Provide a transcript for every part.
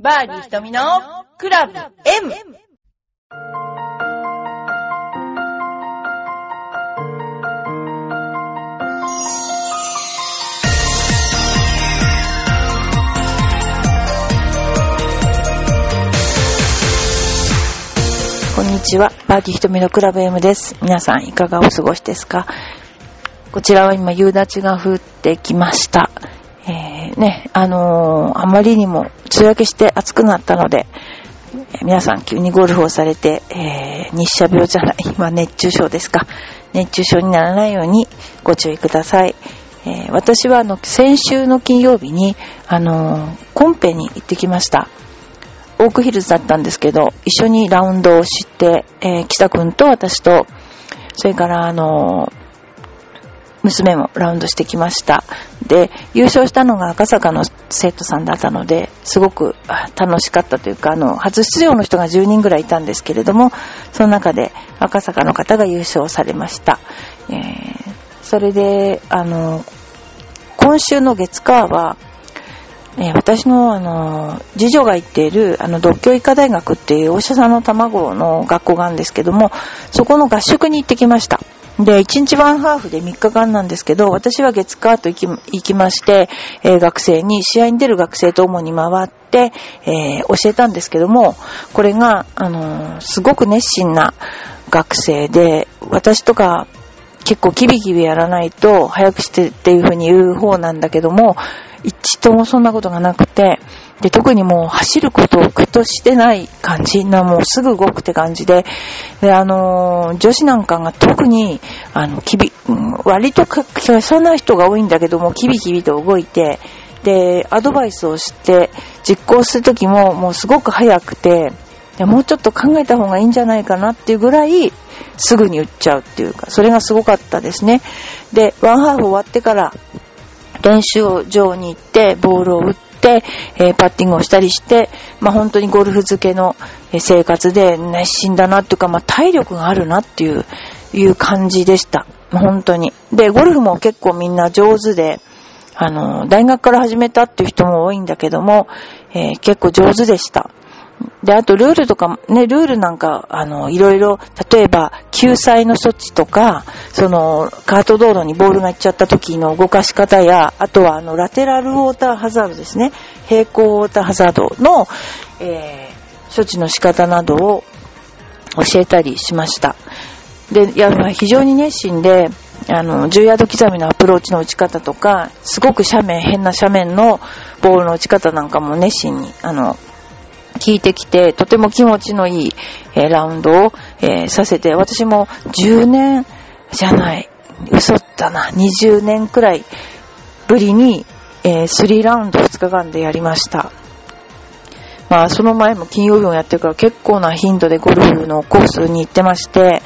バーディー瞳のクラブ M! こんにちは。バーディー瞳のクラブ M です。皆さんいかがお過ごしですか？こちらは今夕立が降ってきました。ね、あのーあまりにも梅雨明けして暑くなったので、皆さん急にゴルフをされて、えー日射病じゃない、今熱中症ですか。熱中症にならないようにご注意ください。えー私はあの、先週の金曜日に、あのーコンペに行ってきました。オークヒルズだったんですけど、一緒にラウンドをして、えー北くんと私と、それからあのー娘もラウンドしてきました。で、優勝したのが赤坂の生徒さんだったので、すごく楽しかったというか、あの、初出場の人が10人ぐらいいたんですけれども、その中で赤坂の方が優勝されました。えーそれで、あの、今週の月火は、えー私の、あの、次女が行っている、あの、独協医科大学っていうお医者さんの卵の学校があるんですけども、そこの合宿に行ってきました。で、1日ワンハーフで3日間なんですけど、私は月火と行き行きまして、えー学生に、試合に出る学生と主に回って、えー教えたんですけども、これが、あのーすごく熱心な学生で、私とか結構キビキビやらないと早くしてっていう風に言う方なんだけども、一度もそんなことがなくて、で、特にもう走ることを苦としてない感じな、もうすぐ動くって感じで、で、あのー女子なんかが特に、あの、きび、うん割とか、消さない人が多いんだけども、キビキビと動いて、で、アドバイスをして、実行するときも、もうすごく早くて、もうちょっと考えた方がいいんじゃないかなっていうぐらい、すぐに打っちゃうっていうか、それがすごかったですね。で、ワンハーフ終わってから、練習場に行って、ボールを打っ、えーパッティングをしたりして、まあ本当にゴルフ漬けの生活で熱心だなっていうか、まあ体力があるなっていう、いう感じでした。本当に。で、ゴルフも結構みんな上手で、あの、大学から始めたっていう人も多いんだけども、えー結構上手でした。で、あとルールとか、ね、ルールなんか、あの、いろいろ、例えば、救済の措置とか、その、カート道路にボールが行っちゃった時の動かし方や、あとは、あの、ラテラルウォーターハザードですね。平行ウォーターハザードの、えー処置の仕方などを教えたりしました。で、いや、非常に熱心で、あの、10ヤード刻みのアプローチの打ち方とか、すごく斜面、変な斜面のボールの打ち方なんかも熱心に、あの、聞いてきて、とても気持ちのいい、えーラウンドを、えーさせて、私も10年じゃない、嘘だな、20年くらいぶりに、えー3ラウンド2日間でやりました。まあ、その前も金曜日もやってるから結構な頻度でゴルフのコースに行ってまして、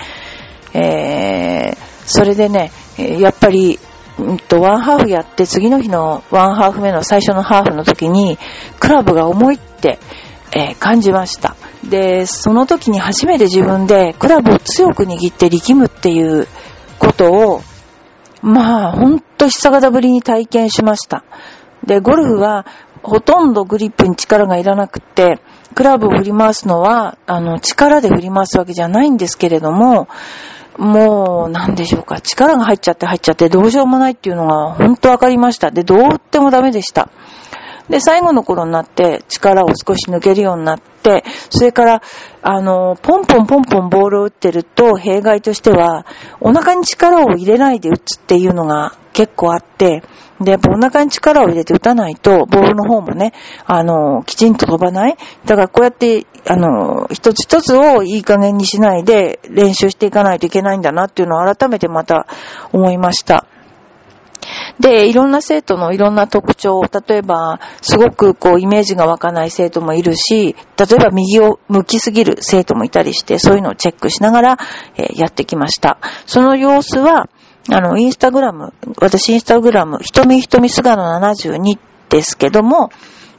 えーそれでね、やっぱり、うんと、ワンハーフやって、次の日のワンハーフ目の最初のハーフの時に、クラブが重いって、えー感じました。で、その時に初めて自分でクラブを強く握って力むっていうことを、まあ、ほんと久方ぶりに体験しました。で、ゴルフはほとんどグリップに力がいらなくって、クラブを振り回すのは、あの、力で振り回すわけじゃないんですけれども、もう、なんでしょうか、力が入っちゃって入っちゃってどうしようもないっていうのが本当わかりました。で、どうってもダメでした。で、最後の頃になって力を少し抜けるようになって、それから、あの、ポンポンポンポンボールを打ってると、弊害としては、お腹に力を入れないで打つっていうのが結構あって、で、やっぱお腹に力を入れて打たないと、ボールの方もね、あの、きちんと飛ばない。だからこうやって、あの、一つ一つをいい加減にしないで練習していかないといけないんだなっていうのを改めてまた思いました。で、いろんな生徒のいろんな特徴、例えば、すごくこう、イメージが湧かない生徒もいるし、例えば右を向きすぎる生徒もいたりして、そういうのをチェックしながら、えーやってきました。その様子は、あの、インスタグラム、私インスタグラム、ひとみひとみ菅野72ですけども、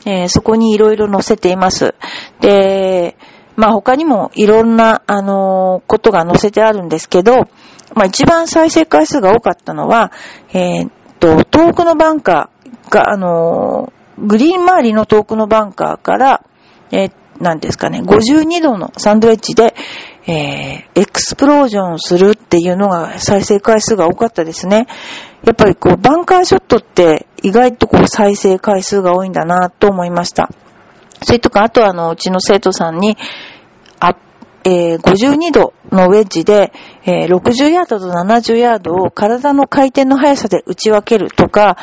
えーそこにいろいろ載せています。で、まあ他にもいろんな、あのーことが載せてあるんですけど、まあ一番再生回数が多かったのは、えーと、遠くのバンカーが、あのグリーン周りの遠くのバンカーから、えー、なんですかね、52度のサンドイッチで、えー、エクスプロージョンするっていうのが再生回数が多かったですね。やっぱりこう、バンカーショットって意外とこう再生回数が多いんだなと思いました。それとか、あとはあの、うちの生徒さんに、えー、52度のウェッジで、えー、60ヤードと70ヤードを体の回転の速さで打ち分けるとか、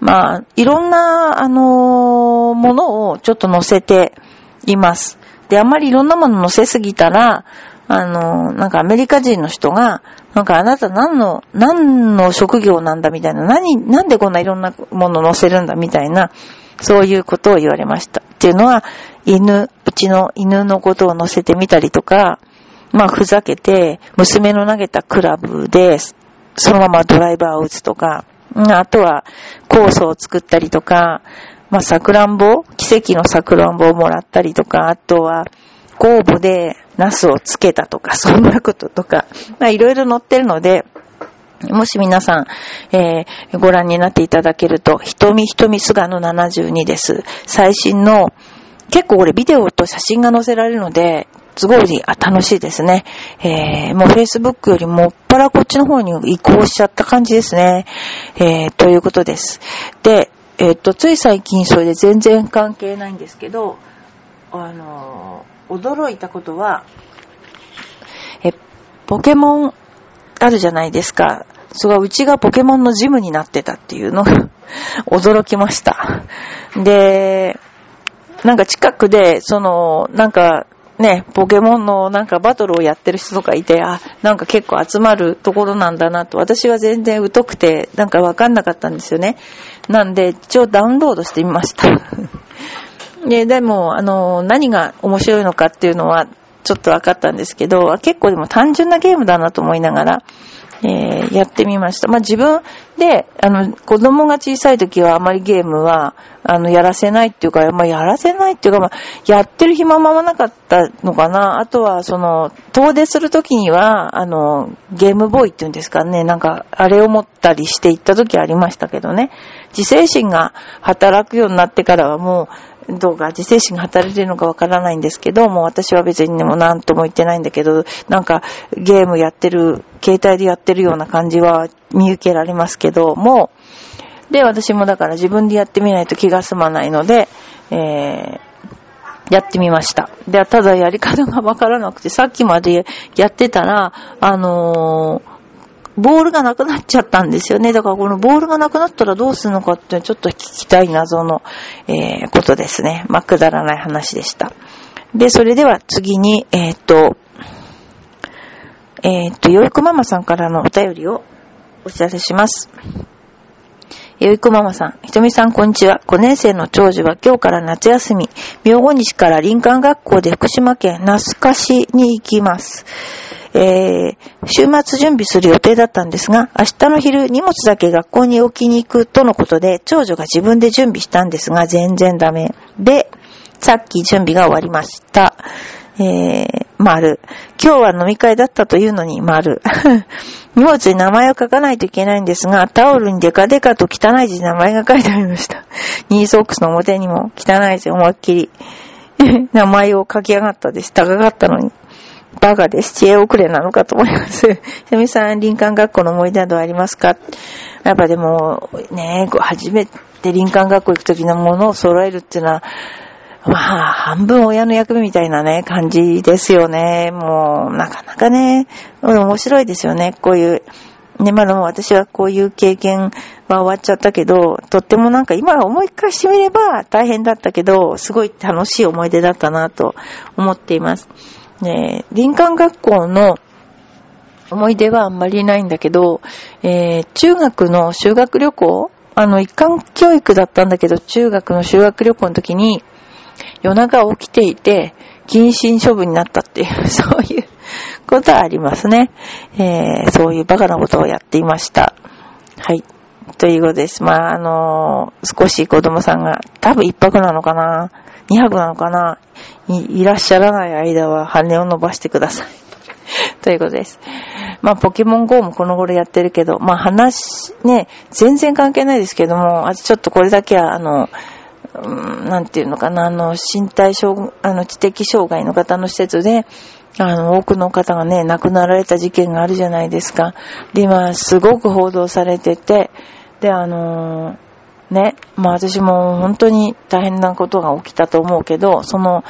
まあ、いろんな、あのー、ものをちょっと乗せています。で、あんまりいろんなもの乗せすぎたら、あの、なんかアメリカ人の人が、なんかあなた何の、何の職業なんだみたいな、何、なんでこんないろんなもの乗せるんだみたいな、そういうことを言われました。っていうのは、犬、うちの犬のことを乗せてみたりとか、まあふざけて、娘の投げたクラブで、そのままドライバーを打つとか、あとは、コースを作ったりとか、まあ、さくらんぼ奇跡のさくらんぼをもらったりとか、あとは、酵母でナスをつけたとか、そんなこととか、まあ、いろいろ載ってるので、もし皆さん、えー、ご覧になっていただけると、ひとみひとみ菅野72です。最新の、結構これビデオと写真が載せられるので、すごい楽しいですね。えー、もう Facebook よりもっぱらこっちの方に移行しちゃった感じですね。えー、ということです。で、えー、っと、つい最近それで全然関係ないんですけど、あのー、驚いたことは、え、ポケモンあるじゃないですか。それがうちがポケモンのジムになってたっていうの 驚きました。で、なんか近くで、その、なんか、ね、ポケモンのなんかバトルをやってる人とかいて、あ、なんか結構集まるところなんだなと、私は全然疎くて、なんかわかんなかったんですよね。なんで、一応ダウンロードしてみました。で、でも、あの、何が面白いのかっていうのは、ちょっと分かったんですけど、結構でも単純なゲームだなと思いながら、えー、やってみました。まあ、自分で、あの、子供が小さい時はあまりゲームは、あの、やらせないっていうか、まあ、やらせないっていうか、まあ、やってる暇ままなかったのかな。あとは、その、遠出する時には、あの、ゲームボーイっていうんですかね、なんか、あれを持ったりして行った時ありましたけどね。自制心が働くようになってからはもう、どうか自制心が働いてるのかわからないんですけど、もう私は別にも何とも言ってないんだけど、なんかゲームやってる、携帯でやってるような感じは見受けられますけども、で、私もだから自分でやってみないと気が済まないので、えー、やってみました。で、ただやり方がわからなくて、さっきまでやってたら、あのーボールがなくなっちゃったんですよね。だからこのボールがなくなったらどうするのかってちょっと聞きたい謎の、えー、ことですね。まあ、くだらない話でした。で、それでは次に、えっ、と、えっ、と、よいこママさんからのお便りをお知らせします。よいこママさん、ひとみさんこんにちは。5年生の長女は今日から夏休み、明後日から林間学校で福島県那須賀市に行きます。えー、週末準備する予定だったんですが、明日の昼荷物だけ学校に置きに行くとのことで、長女が自分で準備したんですが、全然ダメ。で、さっき準備が終わりました。えー、丸。今日は飲み会だったというのに丸。荷物に名前を書かないといけないんですが、タオルにデカデカと汚い字で名前が書いてありました。ニーソックスの表にも汚い字思いっきり 名前を書き上がったです。高かったのに。バカです。知恵遅れなのかと思います。ひとみさん、林間学校の思い出などありますか？やっぱでも、ね、初めて林間学校行くときのものを揃えるっていうのは、まあ、半分親の役目みたいなね、感じですよね。もう、なかなかね、面白いですよね。こういう、ね、まだも私はこういう経験は終わっちゃったけど、とってもなんか今思い返してみれば大変だったけど、すごい楽しい思い出だったなと思っています。ね、林間学校の思い出はあんまりないんだけど、えー、中学の修学旅行？あの、一貫教育だったんだけど、中学の修学旅行の時に、夜中起きていて、謹慎処分になったっていう、そういうことはありますね。えー、そういうバカなことをやっていました。はい。ということです。まあ、あのー、少し子供さんが、多分一泊なのかな二泊なのかないいらっしゃらない間は羽を伸ばしてください。ということです。まあ、ポケモン GO もこの頃やってるけど、まあ、話、ね、全然関係ないですけども、あとちょっとこれだけは、あの、うんなんていうのかな、あの、身体障、あの、知的障害の方の施設で、あの、多くの方がね、亡くなられた事件があるじゃないですか。で、今、すごく報道されてて、で、あのーね、まあ私も本当に大変なことが起きたと思うけど、その、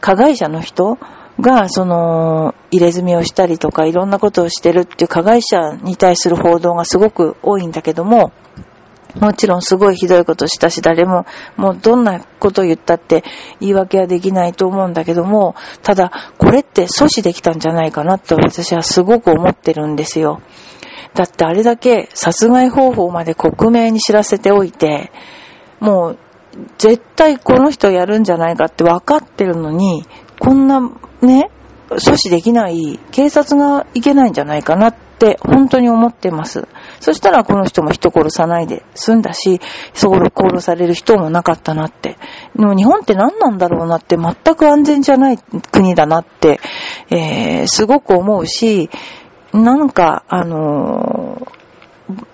加害者の人が、その、入れ墨をしたりとか、いろんなことをしてるっていう加害者に対する報道がすごく多いんだけども、もちろんすごいひどいことしたし、誰も、もうどんなこと言ったって言い訳はできないと思うんだけども、ただ、これって阻止できたんじゃないかなと私はすごく思ってるんですよ。だってあれだけ殺害方法まで克明に知らせておいて、もう絶対この人やるんじゃないかって分かってるのに、こんなね、阻止できない警察がいけないんじゃないかなって本当に思ってます。そしたらこの人も人殺さないで済んだし、そこ殺される人もなかったなって。でも日本って何なんだろうなって全く安全じゃない国だなって、えー、すごく思うし、なんか、あのー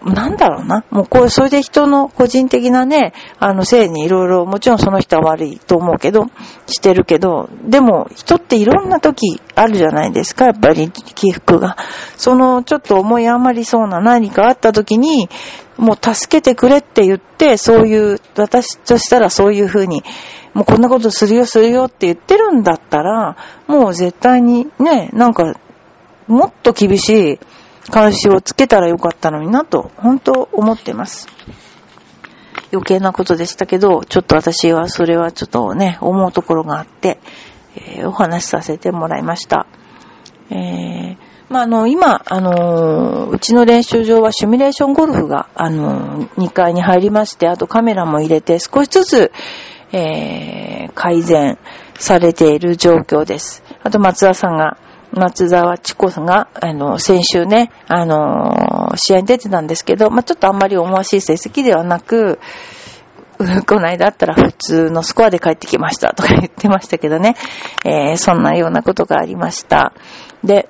なんだろうな。もうこう、それで人の個人的なね、あの、せいにいろいろ、もちろんその人は悪いと思うけど、してるけど、でも、人っていろんな時あるじゃないですか、やっぱり起伏が。その、ちょっと思い余りそうな何かあった時に、もう助けてくれって言って、そういう、私としたらそういうふうに、もうこんなことするよ、するよって言ってるんだったら、もう絶対にね、なんか、もっと厳しい、監視をつけたらよかったのになと、本当思ってます。余計なことでしたけど、ちょっと私はそれはちょっとね、思うところがあって、えー、お話しさせてもらいました。えー、まあ、あの、今、あのー、うちの練習場はシミュレーションゴルフが、あのー、2階に入りまして、あとカメラも入れて少しずつ、えー、改善されている状況です。あと松田さんが、松沢千子さんが、あの、先週ね、あの、試合に出てたんですけど、まあ、ちょっとあんまり思わしい成績ではなく、この間あったら普通のスコアで帰ってきましたとか 言ってましたけどね、えー、そんなようなことがありました。で、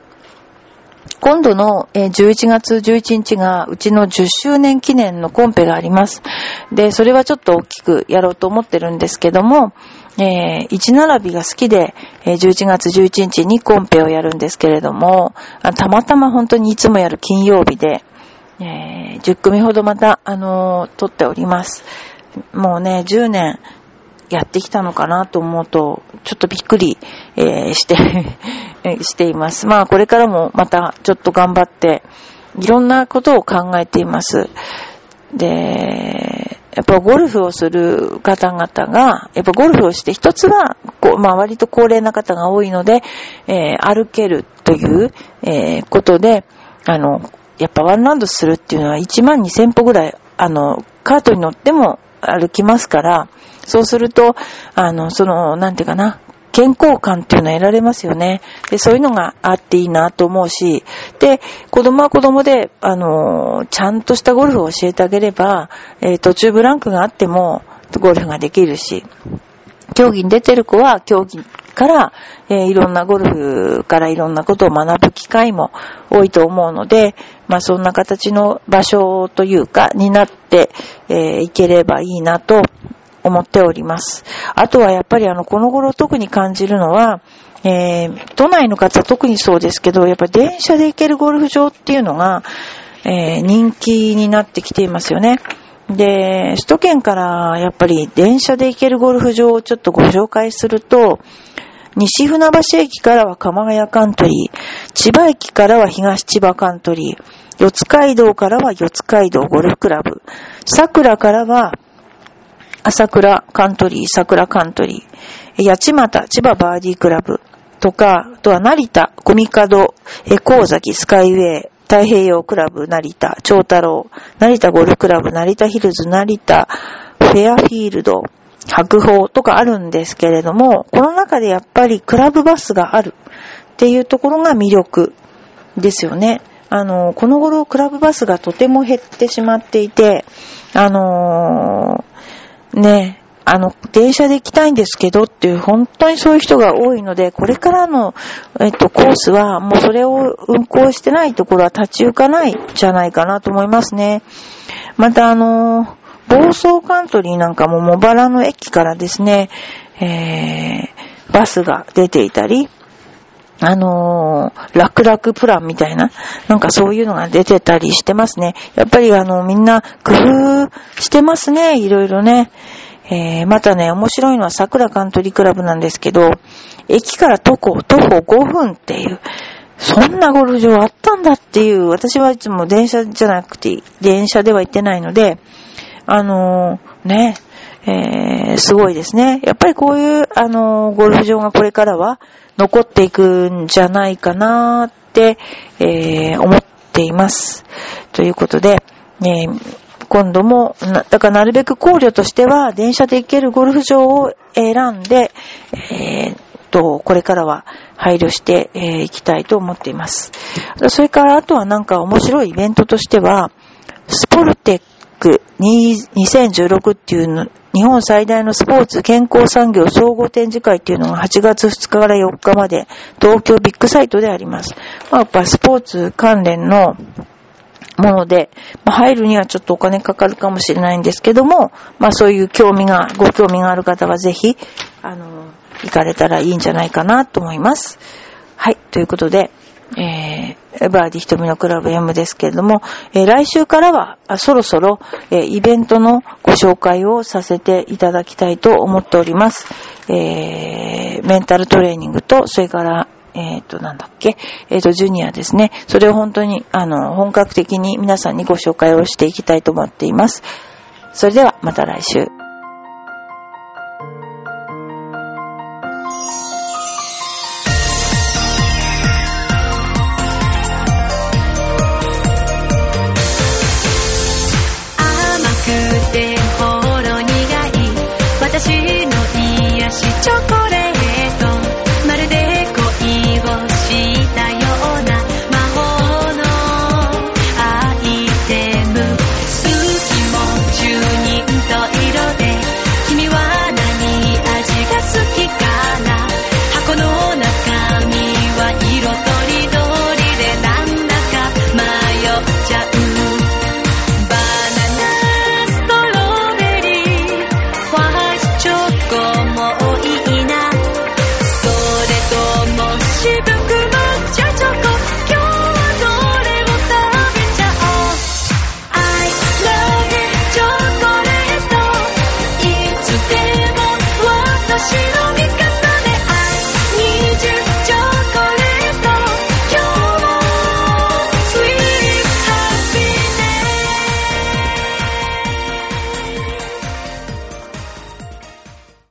今度の11月11日がうちの10周年記念のコンペがあります。で、それはちょっと大きくやろうと思ってるんですけども、えー、1並びが好きで、えー、11月11日にコンペをやるんですけれども、たまたま本当にいつもやる金曜日で、えー、10組ほどまた、あのー、撮っております。もうね、10年やってきたのかなと思うと、ちょっとびっくり、えー、してしています。まあ、これからもまたちょっと頑張って、いろんなことを考えています。で、やっぱゴルフをする方々が、やっぱゴルフをして一つは、こうまあ割と高齢な方が多いので、えー、歩けるという、えー、ことで、あの、やっぱワンランドするっていうのは1万2000歩ぐらい、あの、カートに乗っても歩きますから、そうすると、あの、その、なんていうかな、健康感っていうのは得られますよね。で、そういうのがあっていいなと思うし、で、子供は子供で、あの、ちゃんとしたゴルフを教えてあげれば、えー、途中ブランクがあっても、ゴルフができるし、競技に出てる子は競技から、えー、いろんなゴルフからいろんなことを学ぶ機会も多いと思うので、まあそんな形の場所というか、になって、えー、いければいいなと思っております。あとはやっぱりあの、この頃特に感じるのは、えー、都内の方特にそうですけど、やっぱ電車で行けるゴルフ場っていうのが、えー、人気になってきていますよね。で、首都圏からやっぱり電車で行けるゴルフ場をちょっとご紹介すると、西船橋駅からは鎌ヶ谷カントリー、千葉駅からは東千葉カントリー、四街道からは四街道ゴルフクラブ、桜からは朝倉カントリー、桜カントリー、八街千葉バーディークラブとか、あとは成田、コミカド、神崎スカイウェイ、太平洋クラブ成田、長太郎、成田ゴルフクラブ、成田ヒルズ、成田、フェアフィールド、白鵬とかあるんですけれども、この中でやっぱりクラブバスがあるっていうところが魅力ですよね。あの、この頃クラブバスがとても減ってしまっていて、あのー、ね、あの、電車で行きたいんですけどっていう、本当にそういう人が多いので、これからの、えっと、コースは、もうそれを運行してないところは立ち行かないじゃないかなと思いますね。また、あの、暴走カントリーなんかも茂原の駅からですね、えー、バスが出ていたり、あのー、楽々プランみたいな、なんかそういうのが出てたりしてますね。やっぱりあの、みんな工夫してますね、いろいろね。えー、またね、面白いのは桜カントリークラブなんですけど、駅から徒歩、徒歩5分っていう、そんなゴルフ場あったんだっていう、私はいつも電車じゃなくて、電車では行ってないので、あのー、ね、えー、すごいですね。やっぱりこういう、あの、ゴルフ場がこれからは残っていくんじゃないかなって、えー、思っています。ということで、え今度も、だからなるべく考慮としては、電車で行けるゴルフ場を選んで、えー、と、これからは配慮してい、えー、きたいと思っています。それからあとはなんか面白いイベントとしては、スポルテック2016っていう、日本最大のスポーツ健康産業総合展示会っていうのが8月2日から4日まで東京ビッグサイトであります。まあ、やっぱスポーツ関連のもので、まあ、入るにはちょっとお金かかるかもしれないんですけども、まあそういう興味が、ご興味がある方はぜひ、あの、行かれたらいいんじゃないかなと思います。はい、ということで、えー、バーディ瞳のクラブ M ですけれども、えー、来週からは、そろそろ、えー、イベントのご紹介をさせていただきたいと思っております。えー、メンタルトレーニングと、それから、えっ、ー、と、なんだっけ、えっ、ー、と、ジュニアですね。それを本当に、あの、本格的に皆さんにご紹介をしていきたいと思っています。それでは、また来週。